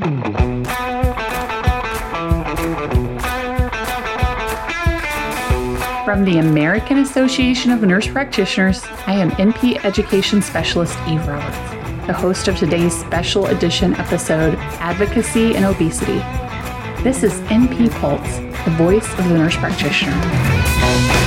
From the American Association of Nurse Practitioners, I am NP Education Specialist Eve Roberts, the host of today's special edition episode, Advocacy and Obesity. This is NP Pulse, the voice of the nurse practitioner.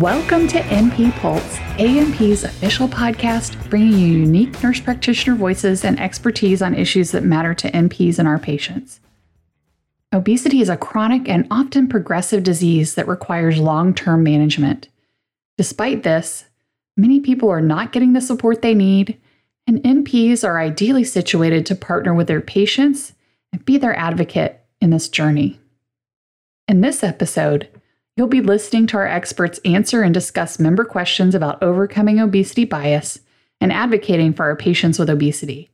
Welcome to NP Pulse, ANP's official podcast, bringing you unique nurse practitioner voices and expertise on issues that matter to NPs and our patients. Obesity is a chronic and often progressive disease that requires long term management. Despite this, many people are not getting the support they need, and NPs are ideally situated to partner with their patients and be their advocate in this journey. In this episode, You'll be listening to our experts answer and discuss member questions about overcoming obesity bias and advocating for our patients with obesity.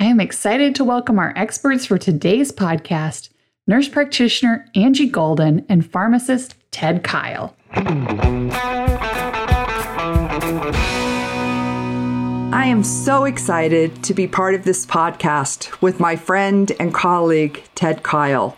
I am excited to welcome our experts for today's podcast nurse practitioner Angie Golden and pharmacist Ted Kyle. I am so excited to be part of this podcast with my friend and colleague, Ted Kyle.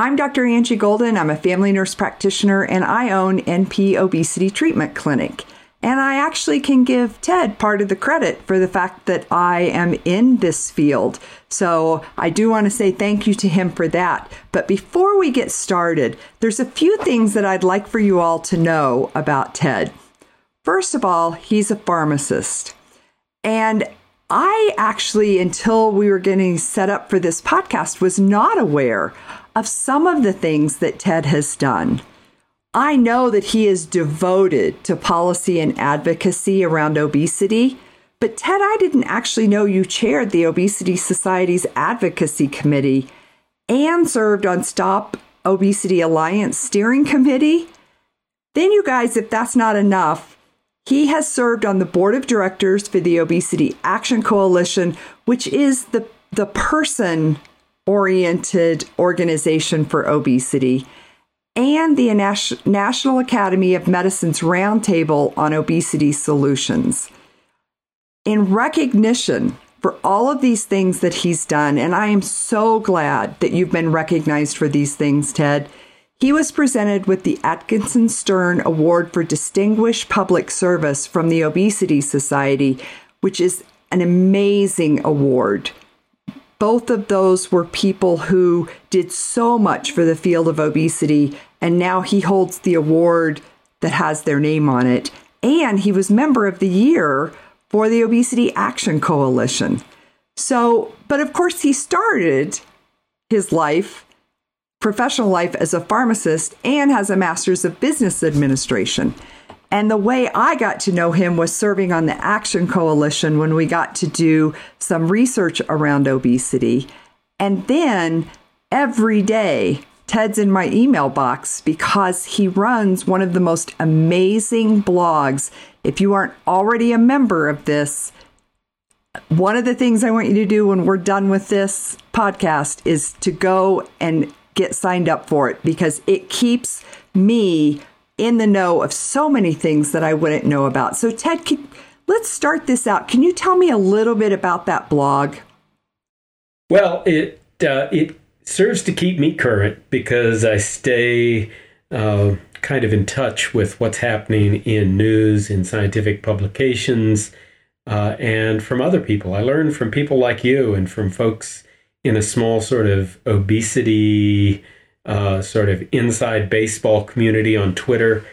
I'm Dr. Angie Golden. I'm a family nurse practitioner and I own NP Obesity Treatment Clinic. And I actually can give Ted part of the credit for the fact that I am in this field. So I do want to say thank you to him for that. But before we get started, there's a few things that I'd like for you all to know about Ted. First of all, he's a pharmacist. And I actually, until we were getting set up for this podcast, was not aware of some of the things that Ted has done. I know that he is devoted to policy and advocacy around obesity, but Ted, I didn't actually know you chaired the Obesity Society's Advocacy Committee and served on Stop Obesity Alliance Steering Committee. Then, you guys, if that's not enough, he has served on the board of directors for the Obesity Action Coalition, which is the, the person oriented organization for obesity, and the National Academy of Medicine's Roundtable on Obesity Solutions. In recognition for all of these things that he's done, and I am so glad that you've been recognized for these things, Ted. He was presented with the Atkinson Stern Award for Distinguished Public Service from the Obesity Society, which is an amazing award both of those were people who did so much for the field of obesity, and now he holds the award that has their name on it. And he was member of the year for the Obesity Action Coalition. So, but of course, he started his life, professional life, as a pharmacist and has a master's of business administration. And the way I got to know him was serving on the Action Coalition when we got to do some research around obesity. And then every day, Ted's in my email box because he runs one of the most amazing blogs. If you aren't already a member of this, one of the things I want you to do when we're done with this podcast is to go and get signed up for it because it keeps me in the know of so many things that I wouldn't know about. So, Ted, can, let's start this out. Can you tell me a little bit about that blog? Well, it uh, it serves to keep me current because I stay uh, kind of in touch with what's happening in news, in scientific publications, uh, and from other people. I learn from people like you and from folks in a small sort of obesity uh, sort of inside baseball community on Twitter.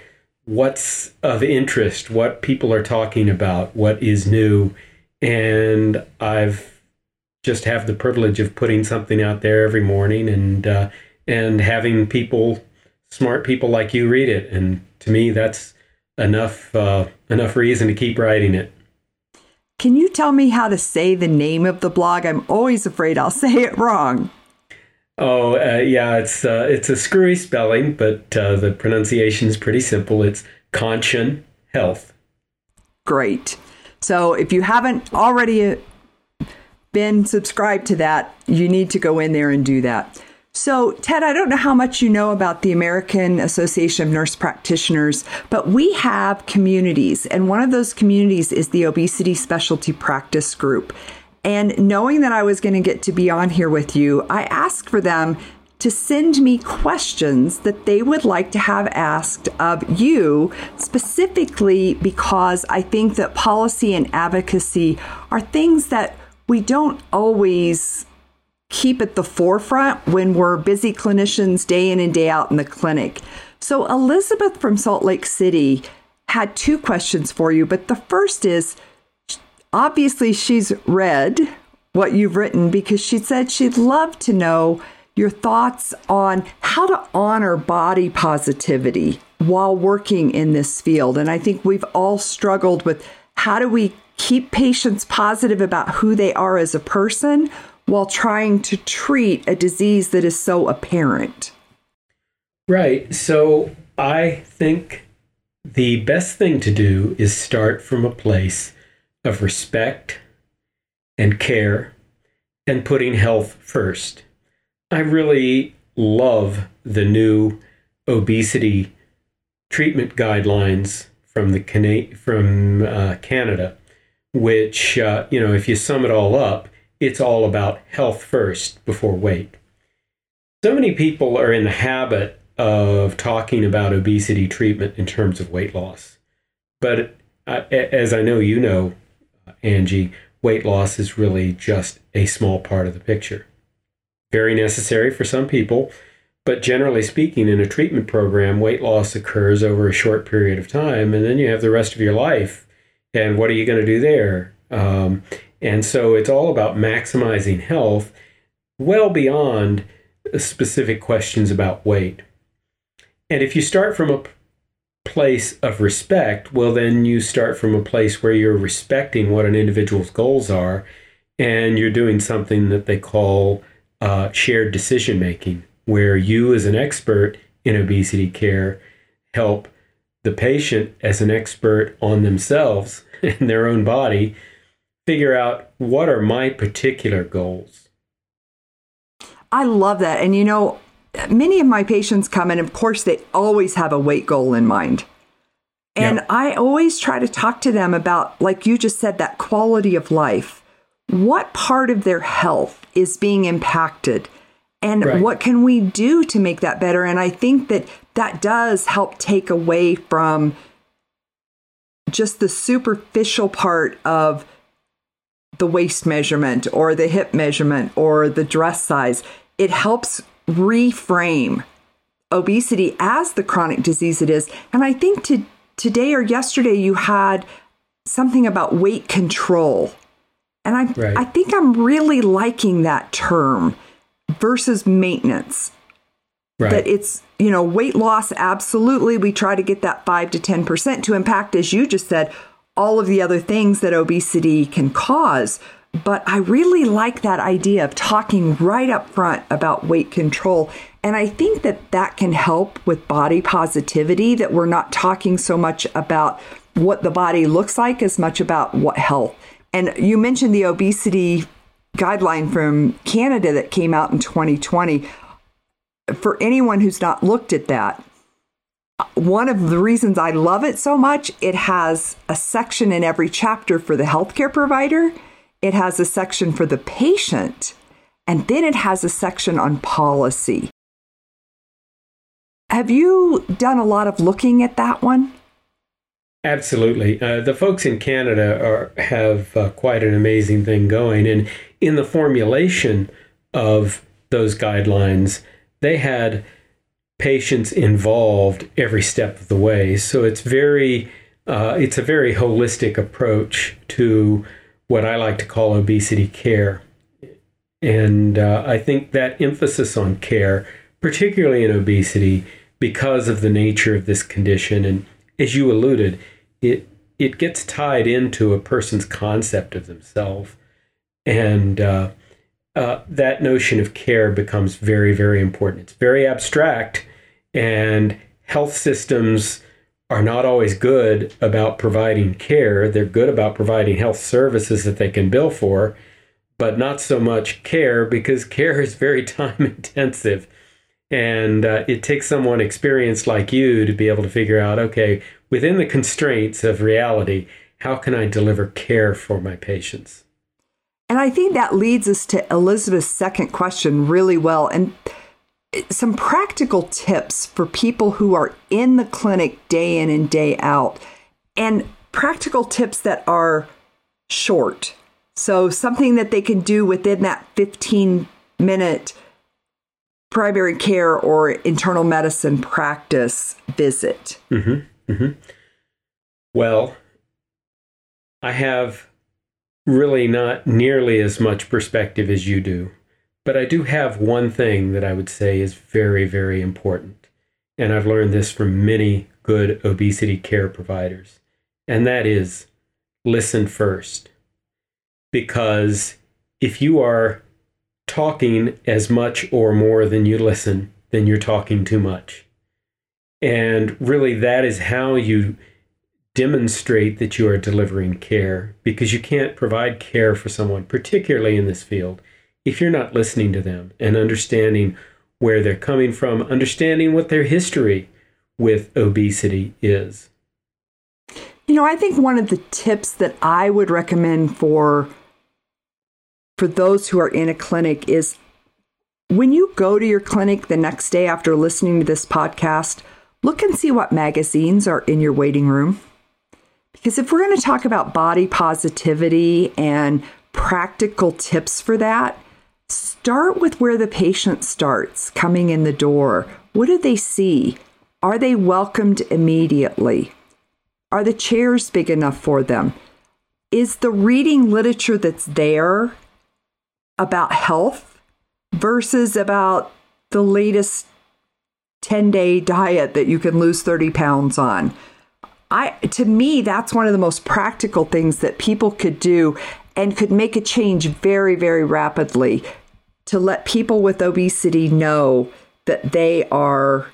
What's of interest? What people are talking about? What is new? And I've just have the privilege of putting something out there every morning and uh, and having people, smart people like you, read it. And to me, that's enough uh, enough reason to keep writing it. Can you tell me how to say the name of the blog? I'm always afraid I'll say it wrong. Oh, uh, yeah, it's uh, it's a screwy spelling, but uh, the pronunciation is pretty simple. It's Conscion Health. Great. So if you haven't already uh, been subscribed to that, you need to go in there and do that. So, Ted, I don't know how much you know about the American Association of Nurse Practitioners, but we have communities, and one of those communities is the Obesity Specialty Practice Group. And knowing that I was going to get to be on here with you, I asked for them to send me questions that they would like to have asked of you, specifically because I think that policy and advocacy are things that we don't always keep at the forefront when we're busy clinicians day in and day out in the clinic. So, Elizabeth from Salt Lake City had two questions for you, but the first is obviously she's read what you've written because she said she'd love to know your thoughts on how to honor body positivity while working in this field. And I think we've all struggled with how do we keep patients positive about who they are as a person while trying to treat a disease that is so apparent. Right. So I think the best thing to do is start from a place of respect and care and putting health first. I really love the new obesity treatment guidelines from the Cana- from uh, Canada, which uh, you know, if you sum it all up, it's all about health first before weight. So many people are in the habit of talking about obesity treatment in terms of weight loss. But uh, as I know you know, Angie, weight loss is really just a small part of the picture. Very necessary for some people, but generally speaking, in a treatment program, weight loss occurs over a short period of time, and then you have the rest of your life. And what are you going to do there? Um, and so it's all about maximizing health well beyond specific questions about weight. And if you start from a place of respect, well, then you start from a place where you're respecting what an individual's goals are and you're doing something that they call uh, shared decision making, where you, as an expert in obesity care, help the patient as an expert on themselves and their own body figure out what are my particular goals. I love that. And you know, many of my patients come and of course they always have a weight goal in mind. And yep. I always try to talk to them about, like you just said, that quality of life. What part of their health is being impacted? And right. what can we do to make that better? And I think that that does help take away from just the superficial part of the waist measurement or the hip measurement or the dress size. It helps reframe obesity as the chronic disease it is. And I think to, today or yesterday you had something about weight control. And I, right. I think I'm really liking that term versus maintenance. Right. That it's, you know, weight loss, absolutely. We try to get that 5 to 10% to impact, as you just said, all of the other things that obesity can cause. But I really like that idea of talking right up front about weight control. And I think that that can help with body positivity, that we're not talking so much about what the body looks like as much about what health. And you mentioned the obesity guideline from Canada that came out in 2020. For anyone who's not looked at that, one of the reasons I love it so much, it has a section in every chapter for the healthcare provider, it has a section for the patient, and then it has a section on policy. Have you done a lot of looking at that one? Absolutely. Uh, the folks in Canada are, have uh, quite an amazing thing going. And in the formulation of those guidelines, they had patients involved every step of the way. So it's very, uh, it's a very holistic approach to what I like to call obesity care. And uh, I think that emphasis on care, particularly in obesity, because of the nature of this condition, and as you alluded, it it gets tied into a person's concept of themselves, and uh, uh, that notion of care becomes very, very important. It's very abstract, and health systems are not always good about providing care. They're good about providing health services that they can bill for, but not so much care because care is very time intensive. And uh, it takes someone experienced like you to be able to figure out okay, within the constraints of reality, how can I deliver care for my patients? And I think that leads us to Elizabeth's second question really well. And some practical tips for people who are in the clinic day in and day out, and practical tips that are short. So, something that they can do within that 15 minute primary care or internal medicine practice visit. Mm-hmm. Mm-hmm. Well, I have really not nearly as much perspective as you do. But I do have one thing that I would say is very, very important. And I've learned this from many good obesity care providers. And that is listen first. Because if you are talking as much or more than you listen, then you're talking too much. And really, that is how you demonstrate that you are delivering care because you can't provide care for someone, particularly in this field, if you're not listening to them and understanding where they're coming from, understanding what their history with obesity is. You know, I think one of the tips that I would recommend for for those who are in a clinic is when you go to your clinic the next day after listening to this podcast, look and see what magazines are in your waiting room. Because if we're going to talk about body positivity and practical tips for that, start with where the patient starts coming in the door. What do they see? Are they welcomed immediately? Are the chairs big enough for them? Is the reading literature that's there about health versus about the latest 10 day diet that you can lose 30 pounds on? I to me that's one of the most practical things that people could do and could make a change very very rapidly to let people with obesity know that they are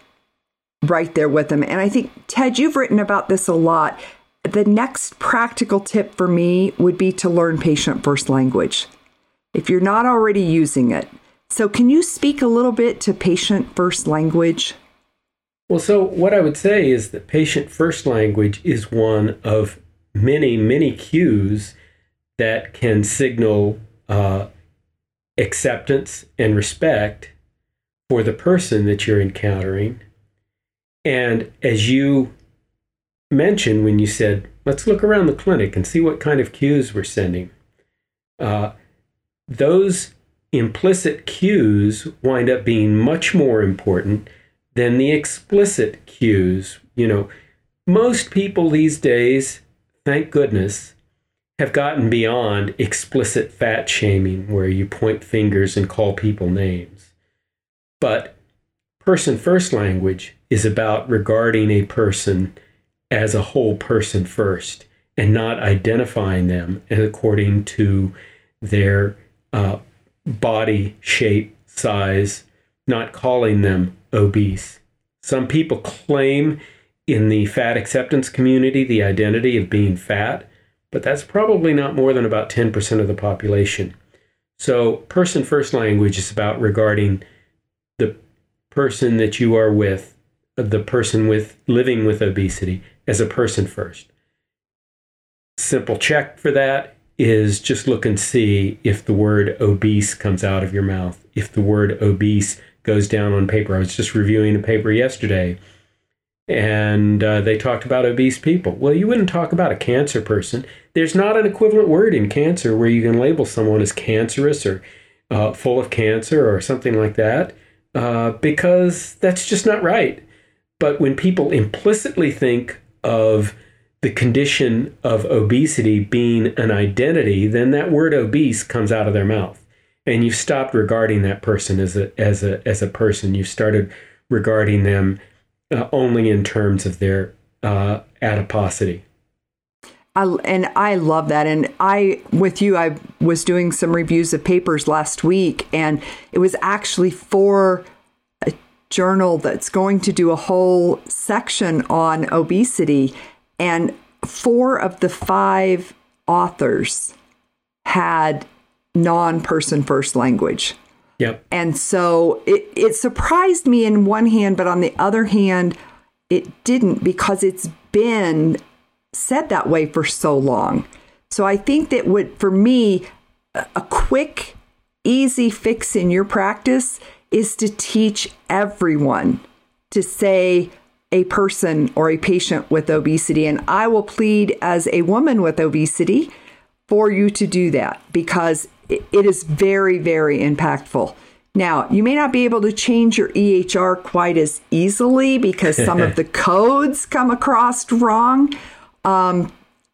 right there with them. And I think Ted you've written about this a lot. The next practical tip for me would be to learn patient first language. If you're not already using it. So can you speak a little bit to patient first language? Well, so what I would say is that patient first language is one of many, many cues that can signal uh, acceptance and respect for the person that you're encountering. And as you mentioned when you said, let's look around the clinic and see what kind of cues we're sending, uh, those implicit cues wind up being much more important than the explicit cues. You know, most people these days, thank goodness, have gotten beyond explicit fat shaming where you point fingers and call people names. But person first language is about regarding a person as a whole person first and not identifying them according to their uh, body shape, size, not calling them obese. Some people claim in the fat acceptance community the identity of being fat, but that's probably not more than about 10% of the population. So, person first language is about regarding the person that you are with, uh, the person with living with obesity, as a person first. Simple check for that is just look and see if the word obese comes out of your mouth. If the word obese goes down on paper. I was just reviewing a paper yesterday and uh, they talked about obese people. Well, you wouldn't talk about a cancer person. There's not an equivalent word in cancer where you can label someone as cancerous or uh, full of cancer or something like that uh, because that's just not right. But when people implicitly think of the condition of obesity being an identity, then that word obese comes out of their mouth and you've stopped regarding that person as a as a as a person. You started regarding them uh, only in terms of their uh, adiposity. I, and I love that. And I, with you, I was doing some reviews of papers last week, and it was actually for a journal that's going to do a whole section on obesity. And four of the five authors had non person first language. Yep. And so it, it surprised me in one hand, but on the other hand, it didn't because it's been said that way for so long. So I think that would for me a quick easy fix in your practice is to teach everyone to say a person or a patient with obesity and I will plead as a woman with obesity for you to do that because it is very very impactful. Now, you may not be able to change your EHR quite as easily because some of the codes come across wrong. Um,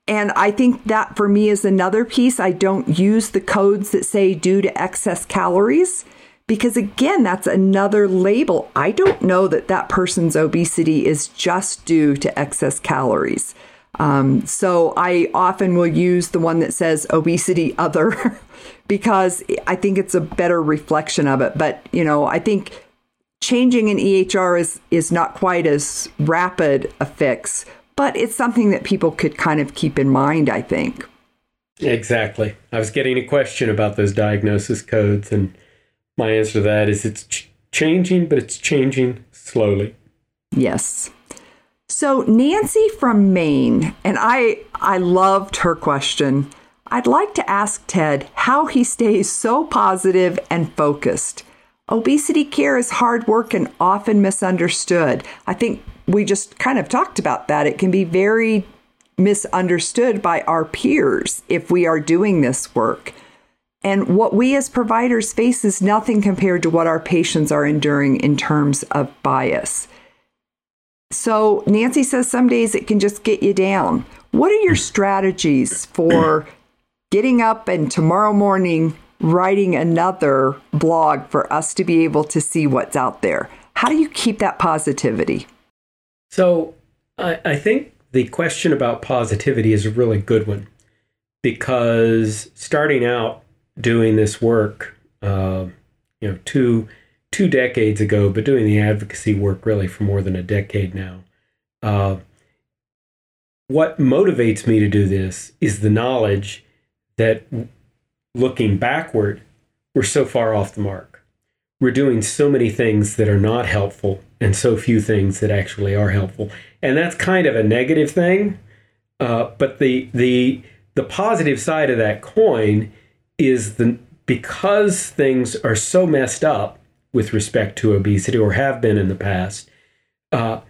and I think that for me is another piece. I don't use the codes that say due to excess calories because, again, that's another label. I don't know that that person's obesity is just due to excess calories. Um, so I often will use the one that says obesity other because I think it's a better reflection of it. But, you know, I think changing an EHR is, is not quite as rapid a fix but it's something that people could kind of keep in mind, I think. Exactly. I was getting a question about those diagnosis codes, and my answer to that is it's ch- changing, but it's changing slowly. Yes. So Nancy from Maine, and I I loved her question. I'd like to ask Ted how he stays so positive and focused. Obesity care is hard work and often misunderstood. I think we just kind of talked about that. It can be very misunderstood by our peers if we are doing this work. And what we as providers face is nothing compared to what our patients are enduring in terms of bias. So, Nancy says some days it can just get you down. What are your strategies for getting up and tomorrow morning writing another blog for us to be able to see what's out there? How do you keep that positivity? So I, I think the question about positivity is a really good one because starting out doing this work, uh, you know, two two decades ago, but doing the advocacy work really for more than a decade now. Uh, what motivates me to do this is the knowledge that looking backward, we're so far off the mark. We're doing so many things that are not helpful and so few things that actually are helpful. And that's kind of a negative thing. Uh, but the the the positive side of that coin is the because things are so messed up with respect to obesity or have been in the past. Uh,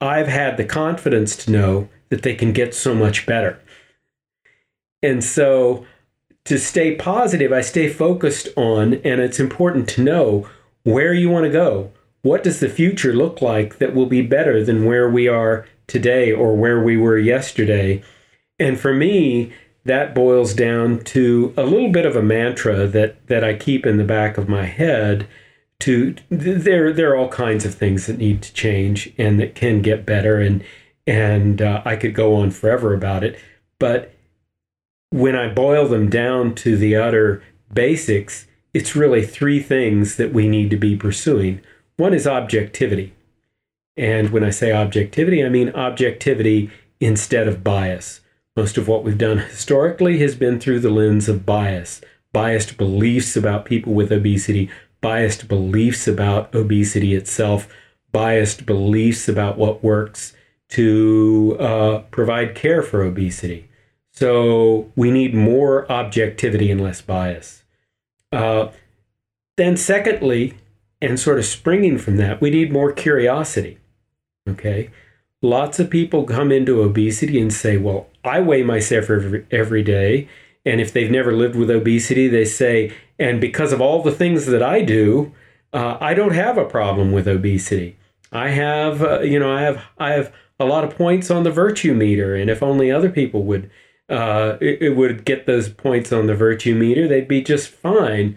I've had the confidence to know that they can get so much better. And so to stay positive, I stay focused on, and it's important to know where you want to go what does the future look like that will be better than where we are today or where we were yesterday? And for me, that boils down to a little bit of a mantra that that I keep in the back of my head to there there are all kinds of things that need to change and that can get better and and uh, I could go on forever about it but when I boil them down to the utter basics it's really three things that we need to be pursuing one is objectivity. And when I say objectivity, I mean objectivity instead of bias. Most of what we've done historically has been through the lens of bias, biased beliefs about people with obesity, biased beliefs about obesity itself, biased beliefs about what works to uh, provide care for obesity. So we need more objectivity and less bias. Uh, then, secondly, and sort of springing from that, we need more curiosity. Okay. Lots of people come into obesity and say, well, I weigh myself every, every day. And if they've never lived with obesity, they say, and because of all the things that I do, uh, I don't have a problem with obesity. I have, uh, you know, I have, I have a lot of points on the virtue meter, and if only other people would, uh, it, it would get those points on the virtue meter, they'd be just fine.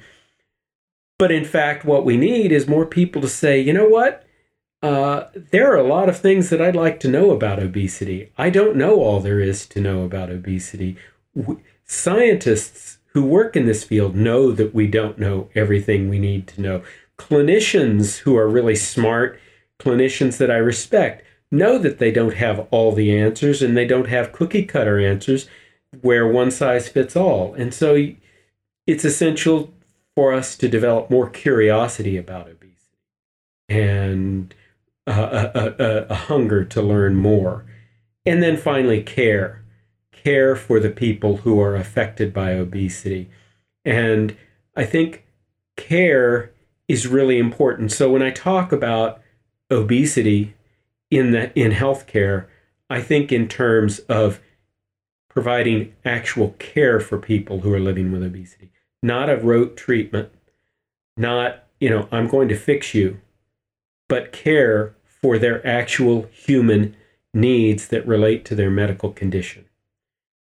But in fact, what we need is more people to say, you know what? Uh, there are a lot of things that I'd like to know about obesity. I don't know all there is to know about obesity. scientists who work in this field know that we don't know everything we need to know. Clinicians who are really smart, clinicians that I respect, know that they don't have all the answers and they don't have cookie cutter answers where one size fits all. And so it's essential for us to develop more curiosity about obesity and a, a, a hunger to learn more. And then finally, care care for the people who are affected by obesity. And I think care is really important. So when I talk about obesity in the in healthcare, I think in terms of providing actual care for people who are living with obesity, not a rote treatment, not, you know, I'm going to fix you, but care for their actual human needs that relate to their medical condition.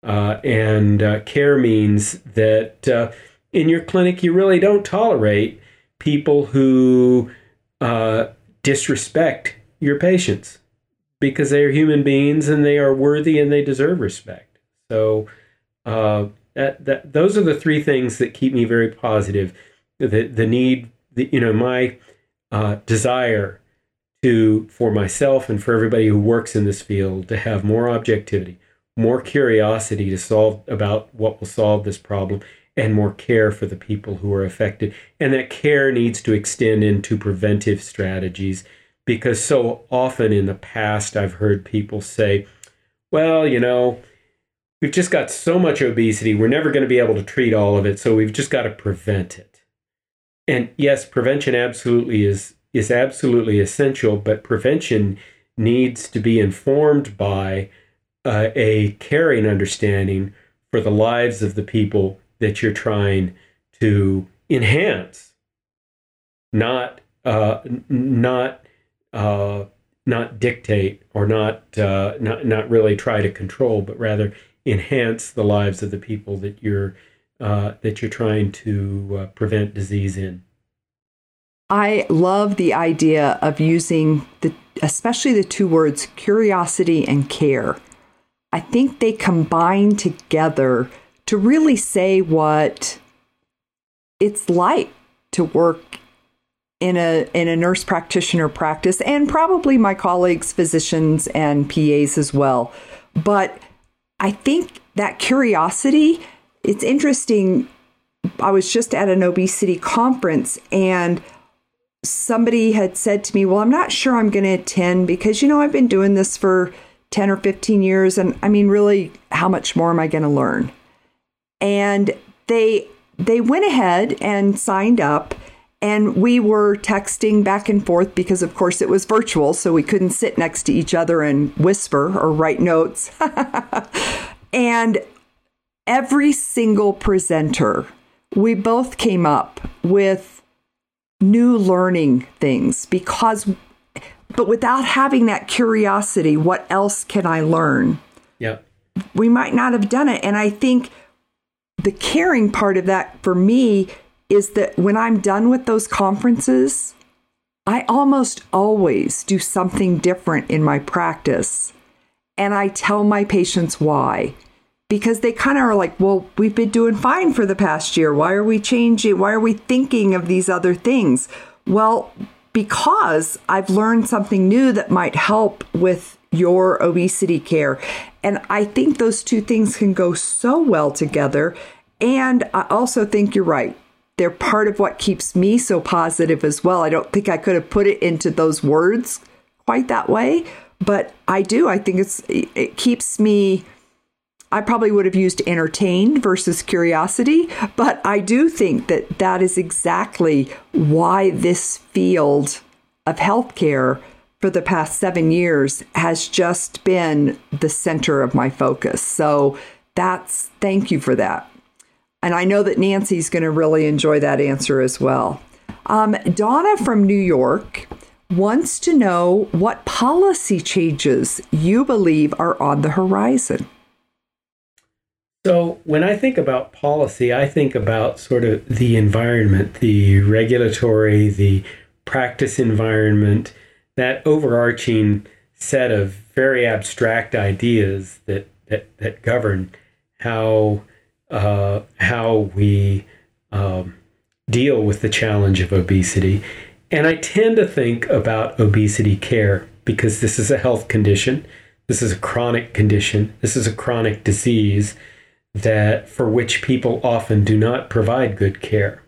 Uh, and uh, care means that uh, in your clinic, you really don't tolerate people who uh, disrespect your patients because they are human beings and they are worthy and they deserve respect. So, uh, that, that, those are the three things that keep me very positive. The, the need, the, you know, my uh, desire to, for myself and for everybody who works in this field, to have more objectivity, more curiosity to solve about what will solve this problem and more care for the people who are affected. And that care needs to extend into preventive strategies because so often in the past I've heard people say, well, you know, we've just got so much obesity, we're never going to be able to treat all of it, so we've just got to prevent it. And yes, prevention absolutely is is absolutely essential, but prevention needs to be informed by uh, a caring understanding for the lives of the people that you're trying to enhance, not uh, not uh, not dictate or not uh, not not really try to control, but rather enhance the lives of the people that you're uh, that you're trying to uh, prevent disease in. I love the idea of using the especially the two words curiosity and care. I think they combine together to really say what it's like to work in a in a nurse practitioner practice and probably my colleagues physicians and PAs as well. But I think that curiosity it's interesting I was just at an obesity conference and somebody had said to me, Well, I'm not sure I'm going to attend because, you know, I've been doing this for 10 or 15 years. And I mean, really, how much more am I going to learn? And they, they went ahead and signed up and we were texting back and forth because of course it was virtual so we couldn't sit next to each other and whisper or write notes. And every single presenter we both came up with new learning things because but without having that curiosity what else can i learn? Yeah we might not have done it. And i think the caring part of that for me is that when i'm done with those conferences i almost always do something different in my practice and i tell my patients why because they kind of are like, well, we've been doing fine for the past year. Why are we changing? Why are we thinking of these other things? Well, because I've learned something new that might help with your obesity care. And I think those two things can go so well together. And I also think you're right. They're part of what keeps me so positive as well. I don't think I could have put it into those words quite that way, but I do. I think it's it keeps me I probably would have used entertained versus curiosity, but I do think that that is exactly why this field of healthcare for the past seven years has just been the center of my focus. So that's thank you for that. And I know that Nancy's going to really enjoy that answer as well. Um, Donna from New York wants to know what policy changes you believe are on the horizon. So, when I think about policy, I think about sort of the environment, the regulatory, the practice environment, that overarching set of very abstract ideas that, that, that govern how, uh, how we um, deal with the challenge of obesity. And I tend to think about obesity care because this is a health condition, this is a chronic condition, this is a chronic disease that for which people often do not provide good care.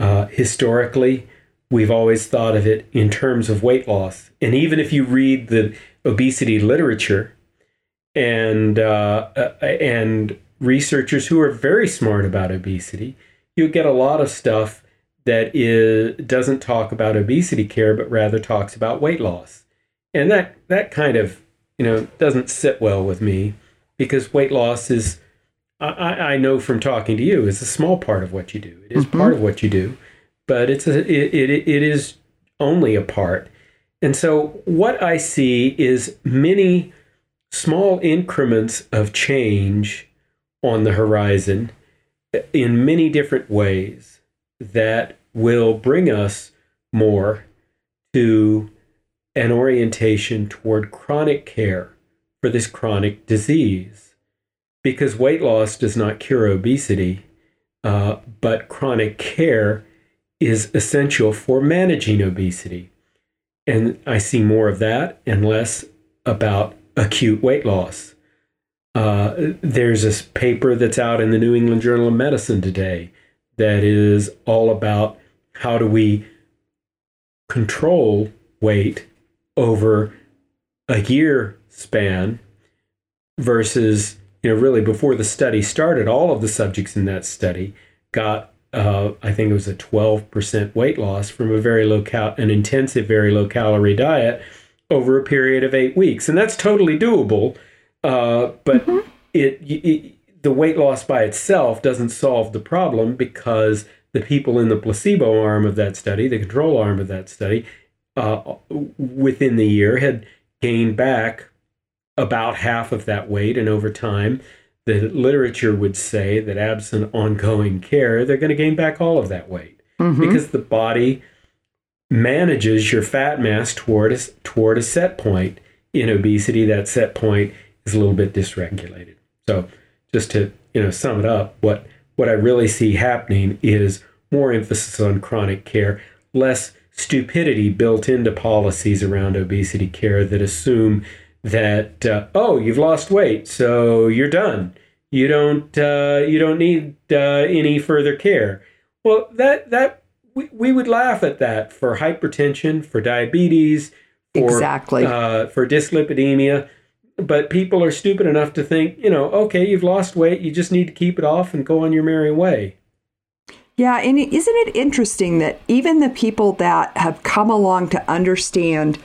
Uh, historically, we've always thought of it in terms of weight loss, and even if you read the obesity literature and uh, uh and researchers who are very smart about obesity, you get a lot of stuff that is doesn't talk about obesity care, but rather talks about weight loss, and that that kind of you know doesn't sit well with me because weight loss is I, I know from talking to you is a small part of what you do. It is mm-hmm. part of what you do, but it's a it, it it is only a part. And so what I see is many small increments of change on the horizon in many different ways that will bring us more to an orientation toward chronic care for this chronic disease. Because weight loss does not cure obesity, uh, but chronic care is essential for managing obesity. And I see more of that and less about acute weight loss. Uh, there's this paper that's out in the New England Journal of Medicine today that is all about how do we control weight over a year span versus you know really before the study started all of the subjects in that study got uh, I think it was a 12% weight loss from a very low cal an intensive very low calorie diet over a period of eight weeks. And that's totally doable uh, but mm-hmm. it, it the weight loss by itself doesn't solve the problem because the people in the placebo arm of that study, the control arm of that study, uh, within the year had gained back about half of that weight. And over time, the literature would say that absent ongoing care, they're going to gain back all of that weight mm-hmm. because the body manages your fat mass toward a, toward a set point. In obesity, that set point is a little bit dysregulated. So, just to you know sum it up, what what I really see happening is more emphasis on chronic care, less stupidity built into policies around obesity care that assume that uh, oh you've lost weight so you're done. You don't uh, you don't need uh, any further care. Well that that we, we would laugh at that for hypertension for diabetes for, exactly. uh, for dyslipidemia but people are stupid enough to think you know okay you've lost weight you just need to keep it off and go on your merry way yeah, and isn't it interesting that even the people that have come along to understand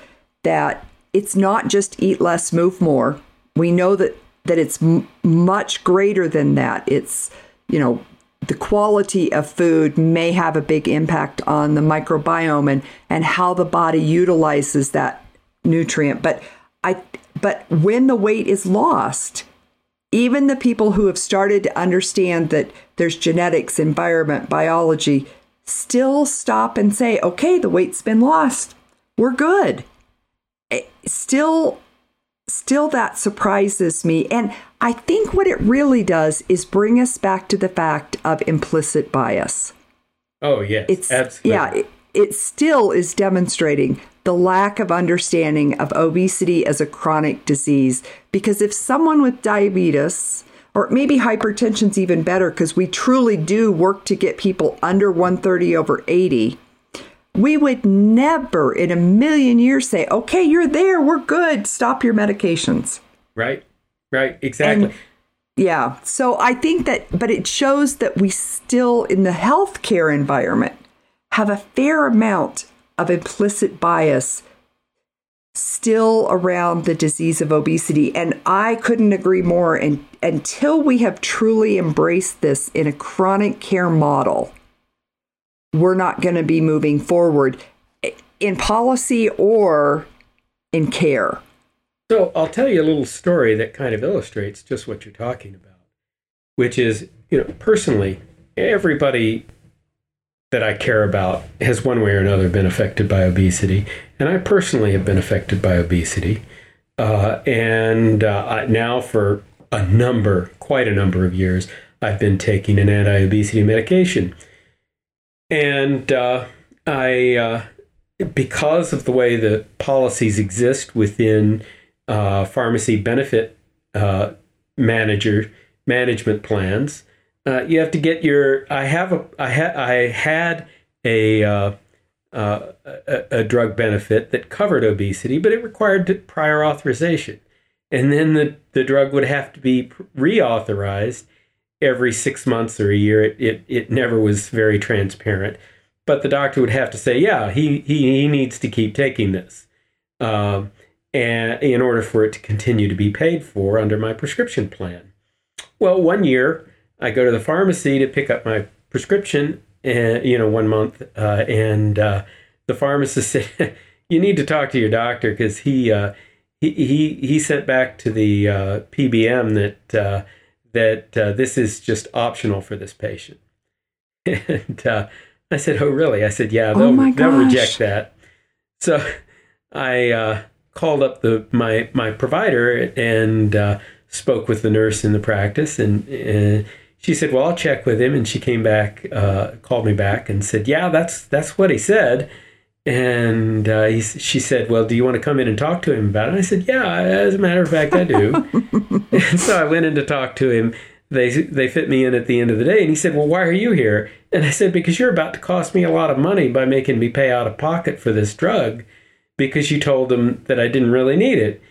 that it's not just eat less, move more. We know that that it's m- much greater than that. It's, you know, the quality of food may have a big impact on the microbiome and and how the body utilizes that nutrient. But I but when the weight is lost, even the people who have started to understand that there's genetics, environment, biology, still stop and say, okay, the weight's been lost. We're good. Eh, still, still that surprises me. And I think what it really does is bring us back to the fact of implicit bias. Oh, yes. It's, absolutely. Yeah, it, it still is demonstrating the lack of understanding of obesity as a chronic disease. Because if someone with diabetes, or maybe hypertension's even better because we truly do work to get people under 130 over 80, we would never in a million years say, okay, you're there, we're good, stop your medications. Right, right, exactly. And, yeah, so I think that, but it shows that we still, in the healthcare environment, have a fair amount of implicit bias still around the disease of obesity. And I couldn't agree more. And until we have truly embraced this in a chronic care model, we're not going to be moving forward in policy or in care. So I'll tell you a little story that kind of illustrates just what you're talking about, which is, you know, personally, everybody that I care about has one way or another been affected by obesity. And I personally have been affected by obesity. Uh, and uh, now, for a number, quite a number of years, I've been taking an anti obesity medication. And uh, I, uh, because of the way the policies exist within uh, pharmacy benefit uh, manager management plans. Uh, you have to get your. I have a. I had. I had a, uh, uh, a, a drug benefit that covered obesity, but it required prior authorization, and then the the drug would have to be reauthorized every six months or a year. It it, it never was very transparent, but the doctor would have to say, yeah, he he, he needs to keep taking this. Um, and in order for it to continue to be paid for under my prescription plan. Well, one year I go to the pharmacy to pick up my prescription, and you know, one month, uh, and uh, the pharmacist said, "You need to talk to your doctor because he, uh, he he he sent back to the uh, PBM that uh, that uh, this is just optional for this patient." and I said, "Oh, really?" I said, "Yeah, they'll oh they'll reject that." So I called up the my my provider and uh, spoke with the nurse in the practice, and uh, she said, "Well, I'll check with him." And she came back, uh, called me back, and said, "Yeah, that's that's what he said." And uh, he, she said, "Well, do you want to come in and talk to him about it?" And I said, "Yeah, as a matter of fact, I do." and so I went in to talk to him. They they fit me in at the end of the day, and he said, "Well, why are you here?" And I said, "Because you're about to cost me a lot of money by making me pay out of pocket for this drug." because you told him that I didn't really need it.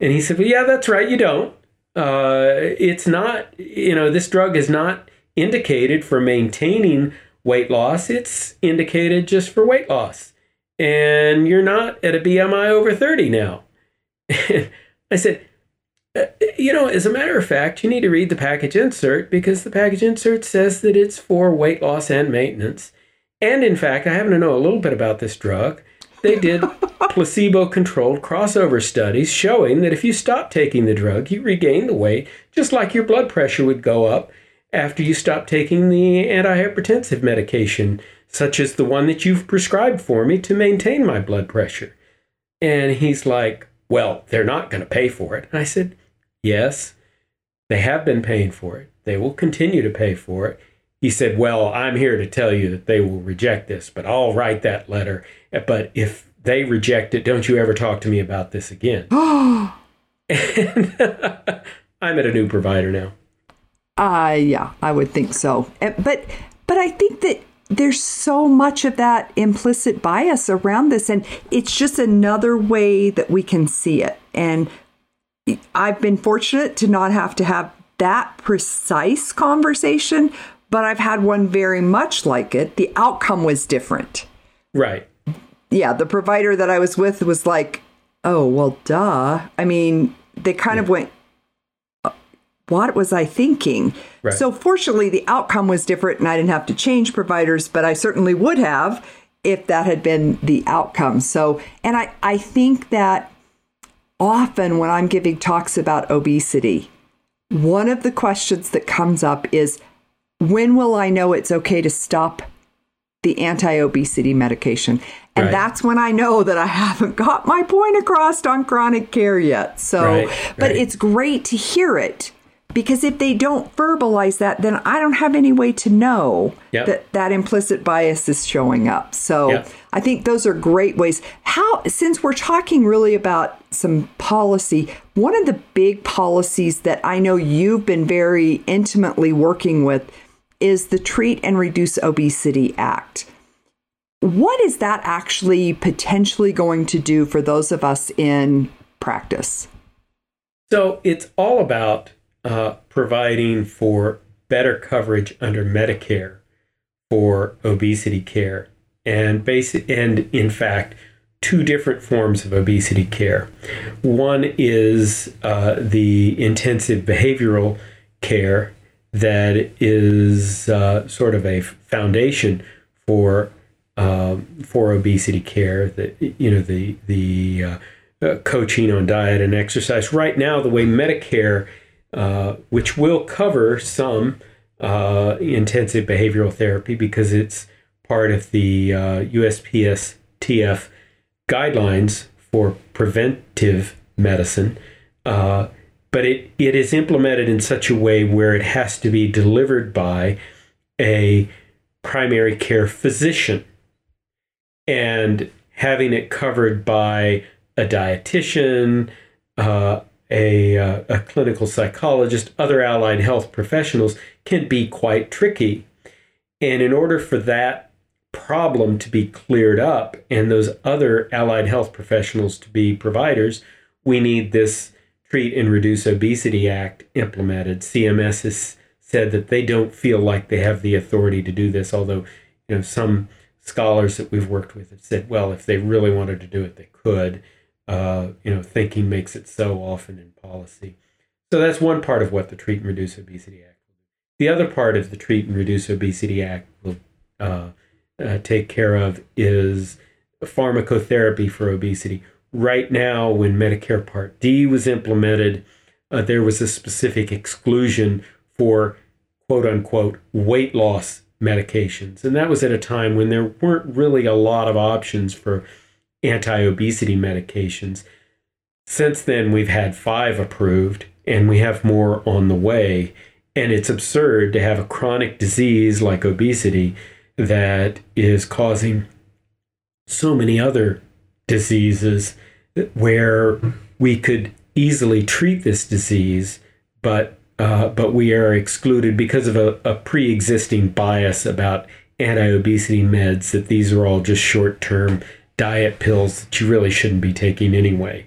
And he said, Well, yeah, that's right, you don't. Uh, it's not, you know, this drug is not indicated for maintaining weight loss, it's indicated just for weight loss. And you're not at a BMI over 30 now. I said, uh, you know, as a matter of fact, you need to read the package insert because the package insert says that it's for weight loss and maintenance. And in fact, I happen to know a little bit about this drug they did placebo controlled crossover studies showing that if you stop taking the drug, you regain the weight, just like your blood pressure would go up after you stop taking the antihypertensive medication, such as the one that you've prescribed for me to maintain my blood pressure. And he's like, Well, they're not going to pay for it. And I said, Yes, they have been paying for it. They will continue to pay for it. He said, Well, I'm here to tell you that they will reject this, but I'll write that letter. But if they reject it, don't you ever talk to me about this again. and I'm at a new provider now. Uh yeah, I would think so. But but I think that there's so much of that implicit bias around this and it's just another way that we can see it. And I've been fortunate to not have to have that precise conversation but I've had one very much like it. The outcome was different. Right. Yeah, the provider that I was with was like, "Oh, well, duh." I mean, they kind yeah. of went, uh, "What was I thinking?" Right. So fortunately, the outcome was different, and I didn't have to change providers, but I certainly would have if that had been the outcome. So, and I I think that often when I'm giving talks about obesity, one of the questions that comes up is when will I know it's okay to stop the anti obesity medication? And right. that's when I know that I haven't got my point across on chronic care yet. So, right, right. but it's great to hear it because if they don't verbalize that, then I don't have any way to know yep. that that implicit bias is showing up. So yep. I think those are great ways. How, since we're talking really about some policy, one of the big policies that I know you've been very intimately working with is the Treat and Reduce Obesity Act. What is that actually potentially going to do for those of us in practice? So it's all about uh, providing for better coverage under Medicare for obesity care, and basic, and in fact, two different forms of obesity care. One is uh, the intensive behavioral care that is uh, sort of a foundation for um, for obesity care. That you know the the uh, uh, coaching on diet and exercise. Right now, the way Medicare, uh, which will cover some uh, intensive behavioral therapy because it's part of the USPSTF uh, guidelines for preventive medicine but it, it is implemented in such a way where it has to be delivered by a primary care physician and having it covered by a dietitian, uh, a, uh, a clinical psychologist, other allied health professionals can be quite tricky. And in order for that problem to be cleared up and those other allied health professionals to be providers, we need this Treat and Reduce Obesity Act implemented. CMS has said that they don't feel like they have the authority to do this, although you know some scholars that we've worked with have said, well, if they really wanted to do it, they could. Uh, you know, thinking makes it so often in policy. So that's one part of what the Treat and Reduce Obesity Act will do. The other part of the Treat and Reduce Obesity Act will uh, uh, take care of is pharmacotherapy for obesity. Right now, when Medicare Part D was implemented, uh, there was a specific exclusion for quote unquote weight loss medications. And that was at a time when there weren't really a lot of options for anti obesity medications. Since then, we've had five approved and we have more on the way. And it's absurd to have a chronic disease like obesity that is causing so many other diseases where we could easily treat this disease, but uh, but we are excluded because of a, a pre-existing bias about anti-obesity meds that these are all just short-term diet pills that you really shouldn't be taking anyway.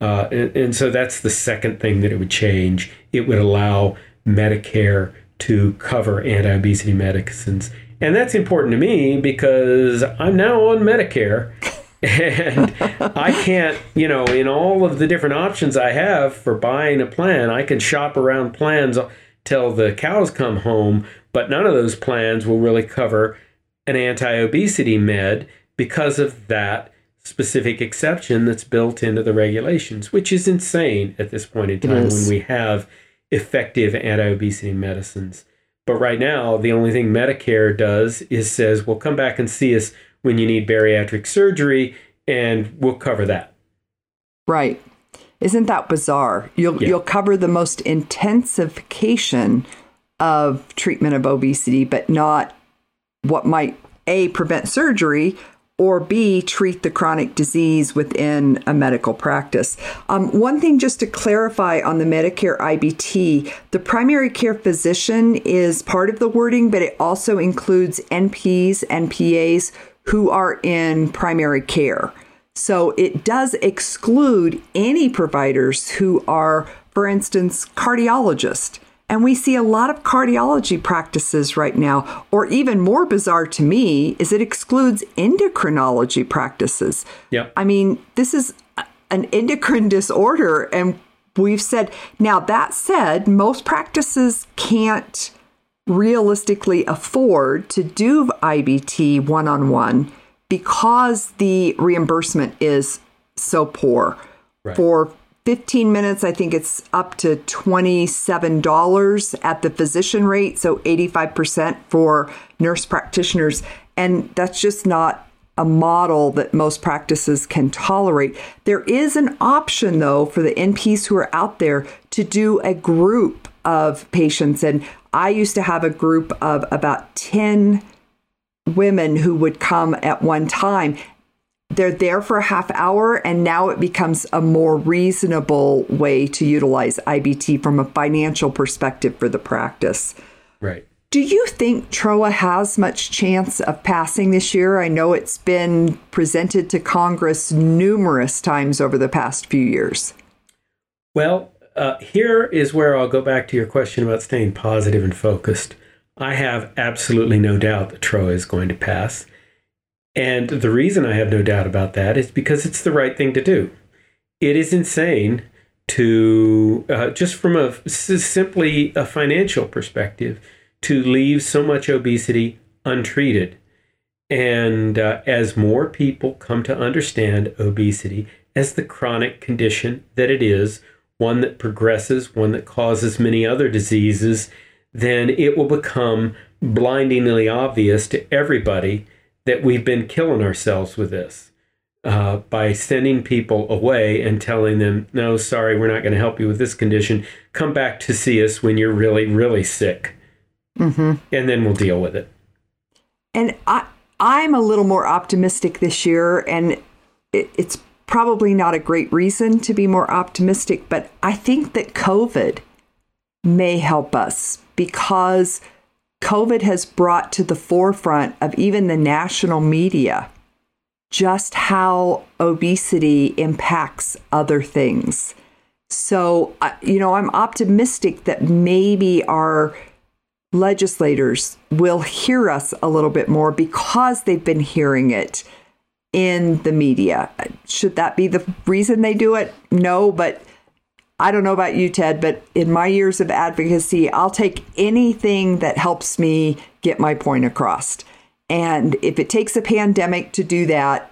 Uh, and, and so that's the second thing that it would change. It would allow Medicare to cover anti-obesity medicines and that's important to me because I'm now on Medicare. And I can't, you know, in all of the different options I have for buying a plan, I can shop around plans till the cows come home, but none of those plans will really cover an anti obesity med because of that specific exception that's built into the regulations, which is insane at this point in time when we have effective anti obesity medicines. But right now, the only thing Medicare does is says, well, come back and see us when you need bariatric surgery, and we'll cover that. Right. Isn't that bizarre? You'll yeah. you'll cover the most intensification of treatment of obesity, but not what might a prevent surgery or B, treat the chronic disease within a medical practice. Um, one thing just to clarify on the Medicare IBT, the primary care physician is part of the wording, but it also includes NPs and PAs who are in primary care. So it does exclude any providers who are, for instance, cardiologists and we see a lot of cardiology practices right now, or even more bizarre to me, is it excludes endocrinology practices. Yep. I mean, this is an endocrine disorder. And we've said, now that said, most practices can't realistically afford to do IBT one on one because the reimbursement is so poor. Right. For 15 minutes, I think it's up to $27 at the physician rate, so 85% for nurse practitioners. And that's just not a model that most practices can tolerate. There is an option, though, for the NPs who are out there to do a group of patients. And I used to have a group of about 10 women who would come at one time they're there for a half hour and now it becomes a more reasonable way to utilize IBT from a financial perspective for the practice. Right. Do you think TROA has much chance of passing this year? I know it's been presented to Congress numerous times over the past few years. Well, uh, here is where I'll go back to your question about staying positive and focused. I have absolutely no doubt that TROA is going to pass. And the reason I have no doubt about that is because it's the right thing to do. It is insane to, uh, just from a simply a financial perspective, to leave so much obesity untreated. And uh, as more people come to understand obesity as the chronic condition that it is, one that progresses, one that causes many other diseases, then it will become blindingly obvious to everybody that we've been killing ourselves with this uh, by sending people away and telling them, no, sorry, we're not going to help you with this condition. Come back to see us when you're really, really sick. Mm-hmm. And then we'll deal with it. And I, I'm a little more optimistic this year, and it, it's probably not a great reason to be more optimistic, but I think that COVID may help us because COVID has brought to the forefront of even the national media just how obesity impacts other things. So, you know, I'm optimistic that maybe our legislators will hear us a little bit more because they've been hearing it in the media. Should that be the reason they do it? No, but I don't know about you, Ted, but in my years of advocacy, I'll take anything that helps me get my point across. And if it takes a pandemic to do that,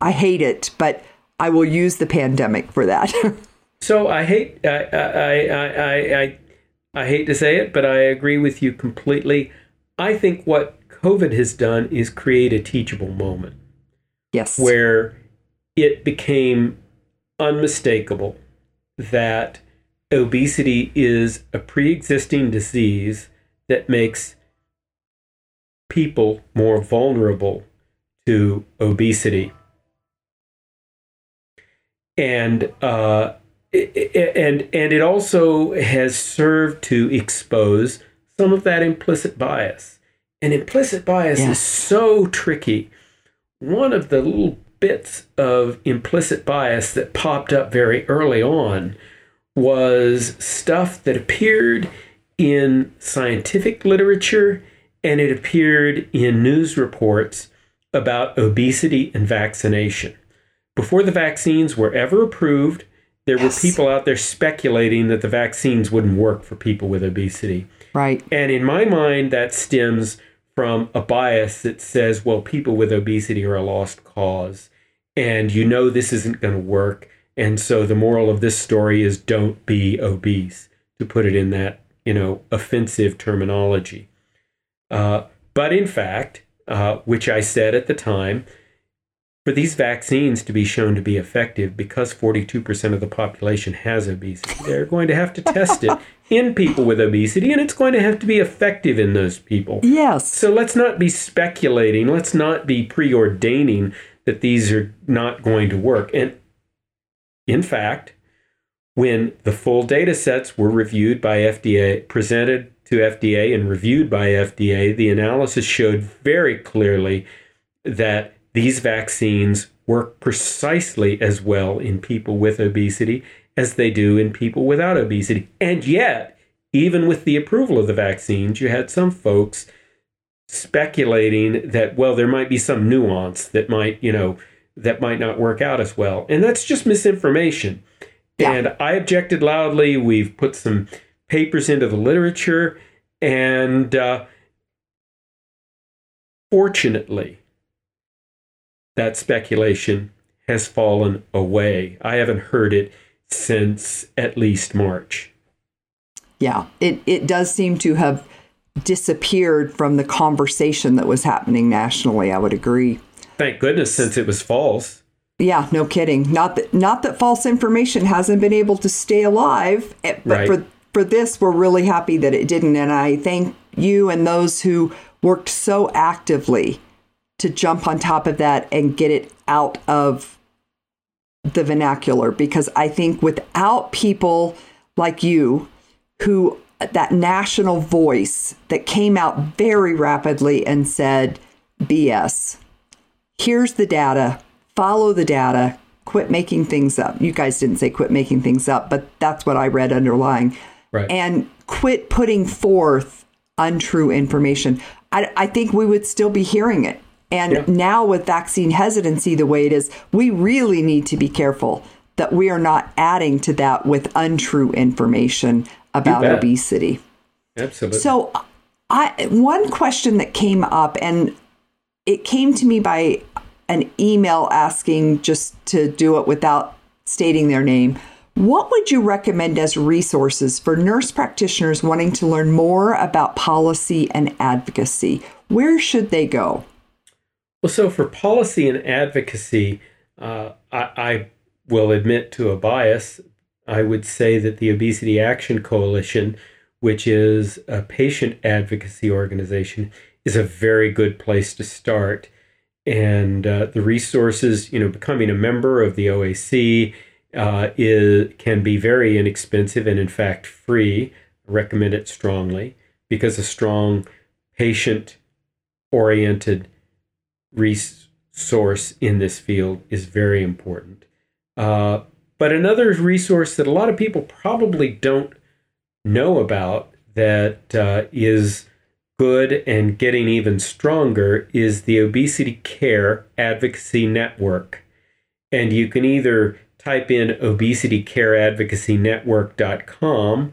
I hate it, but I will use the pandemic for that. so I hate I, I, I, I, I hate to say it, but I agree with you completely. I think what COVID has done is create a teachable moment. Yes. Where it became unmistakable that obesity is a pre existing disease that makes people more vulnerable to obesity. And uh, and and it also has served to expose some of that implicit bias. And implicit bias yes. is so tricky. One of the little bits of implicit bias that popped up very early on was stuff that appeared in scientific literature and it appeared in news reports about obesity and vaccination. Before the vaccines were ever approved, there yes. were people out there speculating that the vaccines wouldn't work for people with obesity. Right. And in my mind, that stems from a bias that says, well, people with obesity are a lost cause and you know this isn't going to work. And so the moral of this story is don't be obese, to put it in that, you know, offensive terminology. Uh, but in fact, uh, which I said at the time, for these vaccines to be shown to be effective, because 42% of the population has obesity, they're going to have to test it in people with obesity, and it's going to have to be effective in those people. Yes. So let's not be speculating, let's not be preordaining that these are not going to work. And in fact, when the full data sets were reviewed by FDA, presented to FDA and reviewed by FDA, the analysis showed very clearly that these vaccines work precisely as well in people with obesity as they do in people without obesity. And yet, even with the approval of the vaccines, you had some folks speculating that well there might be some nuance that might you know that might not work out as well and that's just misinformation yeah. and i objected loudly we've put some papers into the literature and uh, fortunately that speculation has fallen away i haven't heard it since at least march yeah it, it does seem to have disappeared from the conversation that was happening nationally. I would agree. Thank goodness, since it was false. Yeah, no kidding. Not that not that false information hasn't been able to stay alive, eh, but right. for for this, we're really happy that it didn't. And I thank you and those who worked so actively to jump on top of that and get it out of the vernacular because I think without people like you who that national voice that came out very rapidly and said, BS. Here's the data, follow the data, quit making things up. You guys didn't say quit making things up, but that's what I read underlying. Right. And quit putting forth untrue information. I, I think we would still be hearing it. And yeah. now, with vaccine hesitancy the way it is, we really need to be careful that we are not adding to that with untrue information about obesity. Absolutely. So, I one question that came up, and it came to me by an email asking just to do it without stating their name. What would you recommend as resources for nurse practitioners wanting to learn more about policy and advocacy? Where should they go? Well, so for policy and advocacy, uh, I, I will admit to a bias, I would say that the Obesity Action Coalition, which is a patient advocacy organization, is a very good place to start. and uh, the resources, you know, becoming a member of the OAC uh, is, can be very inexpensive and, in fact, free. I recommend it strongly because a strong patient oriented resource in this field is very important. Uh, but another resource that a lot of people probably don't know about that uh, is good and getting even stronger is the Obesity Care Advocacy Network. And you can either type in obesitycareadvocacynetwork.com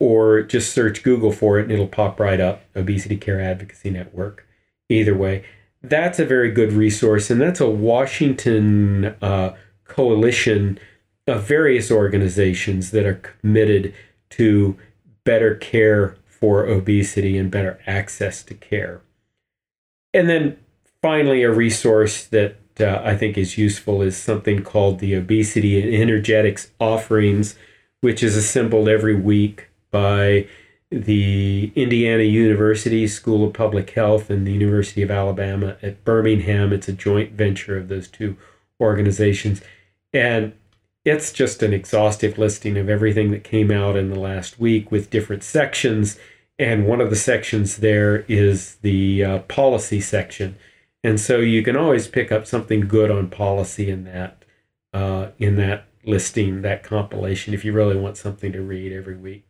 or just search Google for it and it'll pop right up Obesity Care Advocacy Network. Either way, that's a very good resource, and that's a Washington uh, coalition of various organizations that are committed to better care for obesity and better access to care. And then finally, a resource that uh, I think is useful is something called the Obesity and Energetics Offerings, which is assembled every week by the Indiana University School of Public Health and the University of Alabama at Birmingham. It's a joint venture of those two organizations. And it's just an exhaustive listing of everything that came out in the last week with different sections. And one of the sections there is the uh, policy section. And so you can always pick up something good on policy in that uh, in that listing, that compilation, if you really want something to read every week.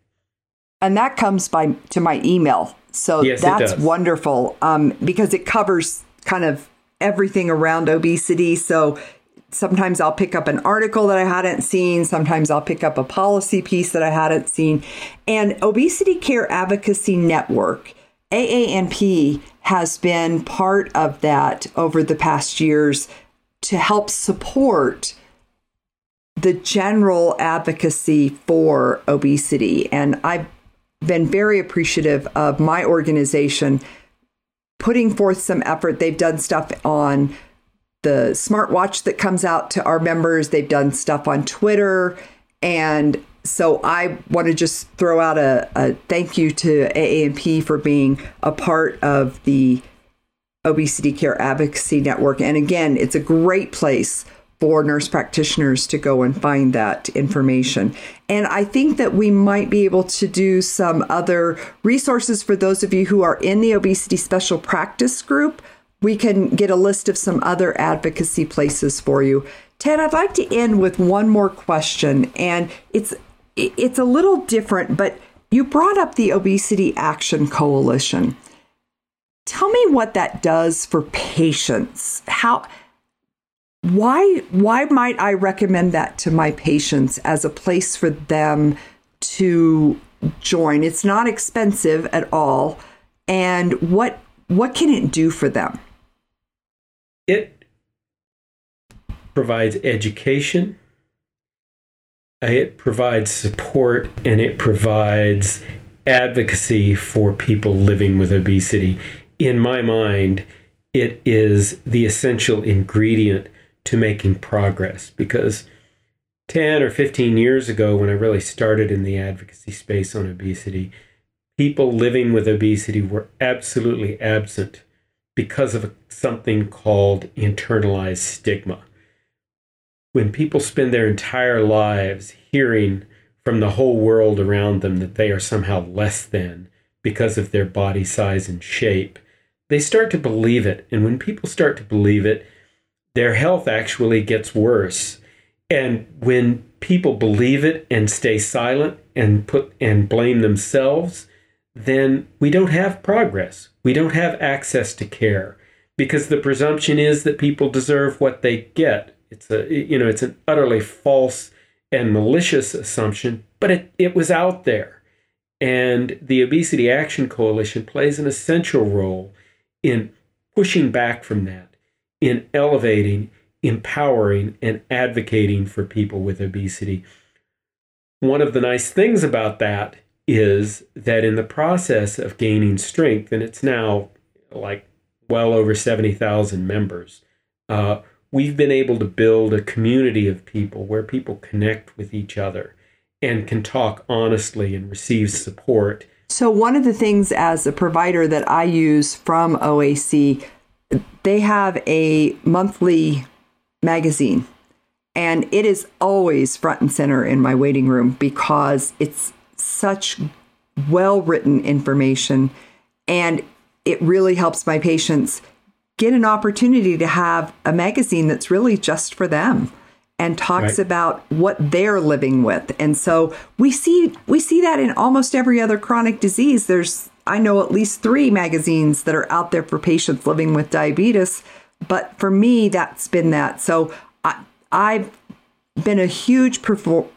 And that comes by to my email. So yes, that's wonderful um, because it covers kind of everything around obesity. So sometimes I'll pick up an article that I hadn't seen. Sometimes I'll pick up a policy piece that I hadn't seen. And Obesity Care Advocacy Network, AANP, has been part of that over the past years to help support the general advocacy for obesity. And I've been very appreciative of my organization putting forth some effort. They've done stuff on the smartwatch that comes out to our members. They've done stuff on Twitter. And so I want to just throw out a, a thank you to AANP for being a part of the Obesity Care Advocacy Network. And again, it's a great place for nurse practitioners to go and find that information. And I think that we might be able to do some other resources for those of you who are in the obesity special practice group we can get a list of some other advocacy places for you. Ted, I'd like to end with one more question, and it's it's a little different, but you brought up the Obesity Action Coalition. Tell me what that does for patients. How why why might I recommend that to my patients as a place for them to join? It's not expensive at all. And what what can it do for them? it provides education, it provides support, and it provides advocacy for people living with obesity. In my mind, it is the essential ingredient to making progress because 10 or 15 years ago, when I really started in the advocacy space on obesity, people living with obesity were absolutely absent because of something called internalized stigma. When people spend their entire lives hearing from the whole world around them that they are somehow less than because of their body size and shape, they start to believe it. And when people start to believe it, their health actually gets worse. And when people believe it and stay silent and put and blame themselves, then we don't have progress. We don't have access to care because the presumption is that people deserve what they get. It's a you know, it's an utterly false and malicious assumption, but it, it was out there. And the Obesity Action Coalition plays an essential role in pushing back from that, in elevating, empowering, and advocating for people with obesity. One of the nice things about that is that in the process of gaining strength, and it's now like well over 70,000 members, uh, we've been able to build a community of people where people connect with each other and can talk honestly and receive support. So, one of the things as a provider that I use from OAC, they have a monthly magazine, and it is always front and center in my waiting room because it's such well written information and it really helps my patients get an opportunity to have a magazine that's really just for them and talks right. about what they're living with. And so we see we see that in almost every other chronic disease. There's I know at least 3 magazines that are out there for patients living with diabetes, but for me that's been that. So I I've been a huge perfor-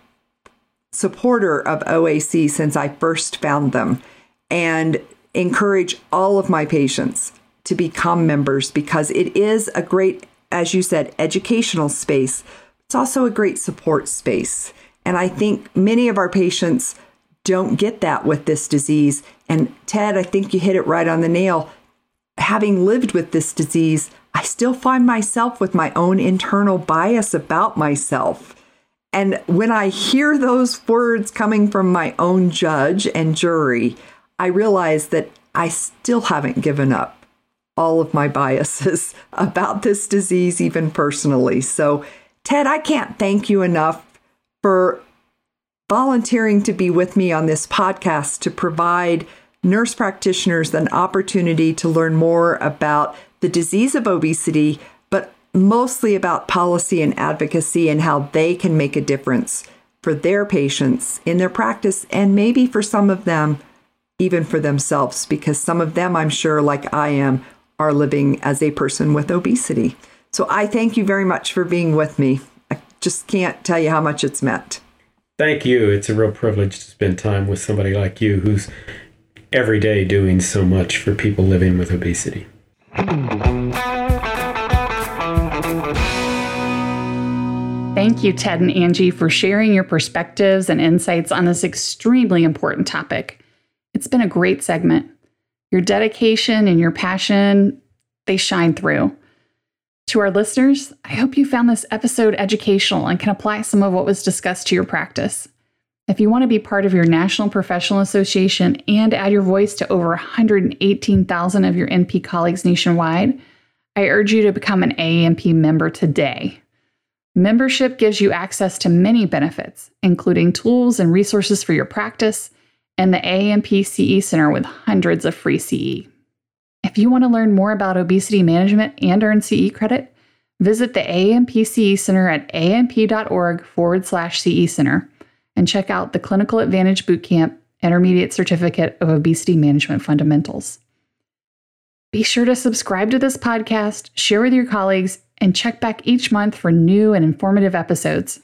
supporter of OAC since I first found them and encourage all of my patients to become members because it is a great as you said educational space it's also a great support space. And I think many of our patients don't get that with this disease. And Ted, I think you hit it right on the nail. Having lived with this disease, I still find myself with my own internal bias about myself. And when I hear those words coming from my own judge and jury, I realize that I still haven't given up all of my biases about this disease, even personally. So Ted, I can't thank you enough for volunteering to be with me on this podcast to provide nurse practitioners an opportunity to learn more about the disease of obesity, but mostly about policy and advocacy and how they can make a difference for their patients in their practice and maybe for some of them, even for themselves, because some of them, I'm sure, like I am, are living as a person with obesity. So I thank you very much for being with me. I just can't tell you how much it's meant. Thank you. It's a real privilege to spend time with somebody like you who's every day doing so much for people living with obesity. Thank you, Ted and Angie, for sharing your perspectives and insights on this extremely important topic. It's been a great segment. Your dedication and your passion, they shine through. To our listeners, I hope you found this episode educational and can apply some of what was discussed to your practice. If you want to be part of your National Professional Association and add your voice to over 118,000 of your NP colleagues nationwide, I urge you to become an AANP member today. Membership gives you access to many benefits, including tools and resources for your practice, and the AANP CE Center with hundreds of free CE. If you want to learn more about obesity management and earn CE credit, visit the AANP CE Center at aanp.org forward slash CE Center and check out the Clinical Advantage Bootcamp Intermediate Certificate of Obesity Management Fundamentals. Be sure to subscribe to this podcast, share with your colleagues, and check back each month for new and informative episodes.